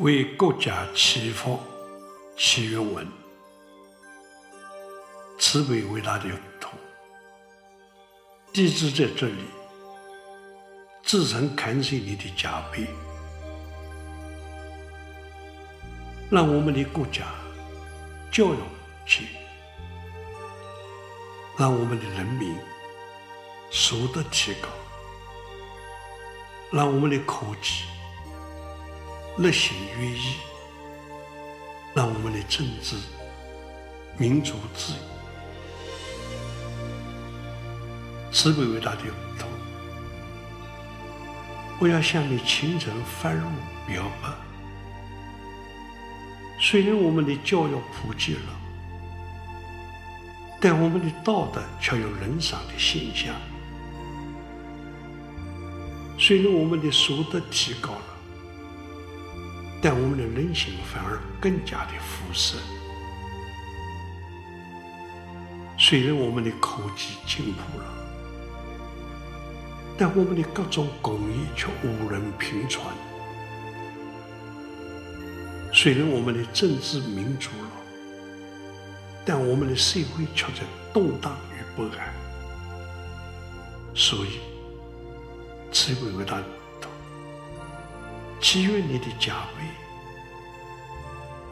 为国家祈福祈愿文，慈悲伟大的佛，弟子在这里，至诚感谢你的加被，让我们的国家教育起，让我们的人民素德提高，让我们的科技。日新月异，让我们的政治民族自由。慈悲伟大的佛陀，我要向你虔诚发露表白。虽然我们的教育普及了，但我们的道德却有沦丧的现象。虽然我们的素德提高了。但我们的人性反而更加的腐蚀。虽然我们的科技进步了，但我们的各种工艺却无人品传。虽然我们的政治民主了，但我们的社会却在动荡与不安。所以，慈悲伟大。祈愿你的加被，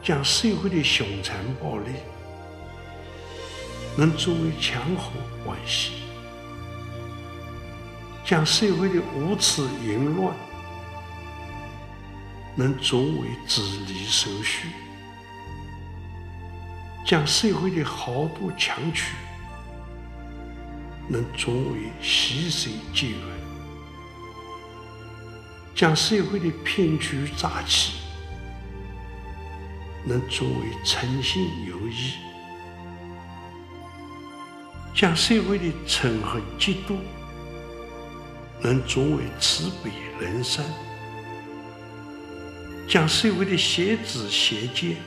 将社会的凶残暴力能作为强和关系，将社会的无耻淫乱能作为治理手续，将社会的豪赌强取能作为洗水戒缘。将社会的骗局诈欺能转为诚信友谊，将社会的嗔恨嫉妒能转为慈悲仁善，将社会的邪知邪见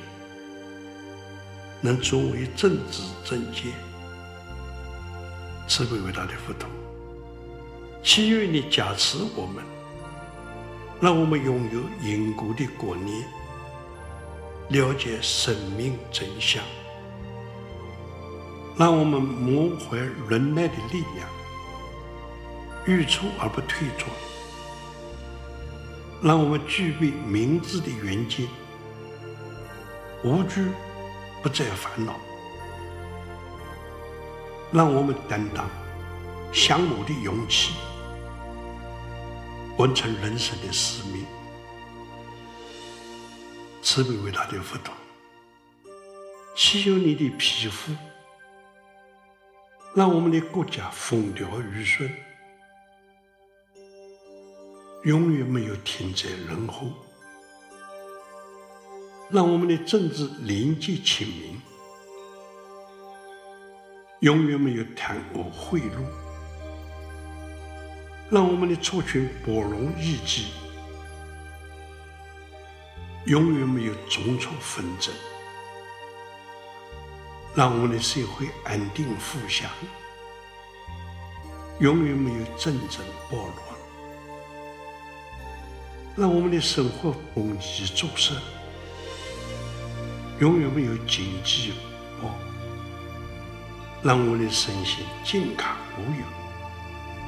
能转为正知正见。慈悲伟大的佛陀，祈愿你加持我们。让我们拥有因果的观念，了解生命真相；让我们摸回忍耐的力量，欲出而不退转；让我们具备明智的远见，无惧不再烦恼；让我们担当降魔的勇气。完成人生的使命，慈悲伟大的佛陀，祈求你的庇护，让我们的国家风调雨顺，永远没有天灾人祸；让我们的政治廉洁清明，永远没有贪污贿赂。让我们的族群包容异己，永远没有种族纷争；让我们的社会安定富强，永远没有战争暴乱；让我们的生活丰衣足食，永远没有经济不保；让我们的身心健康无忧。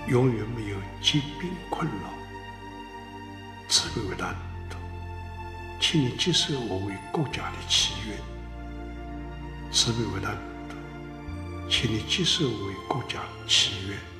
永远没有疾病困扰，慈悲为大度，请你接受我为国家的祈愿。慈悲为大度，请你接受我为国家祈愿。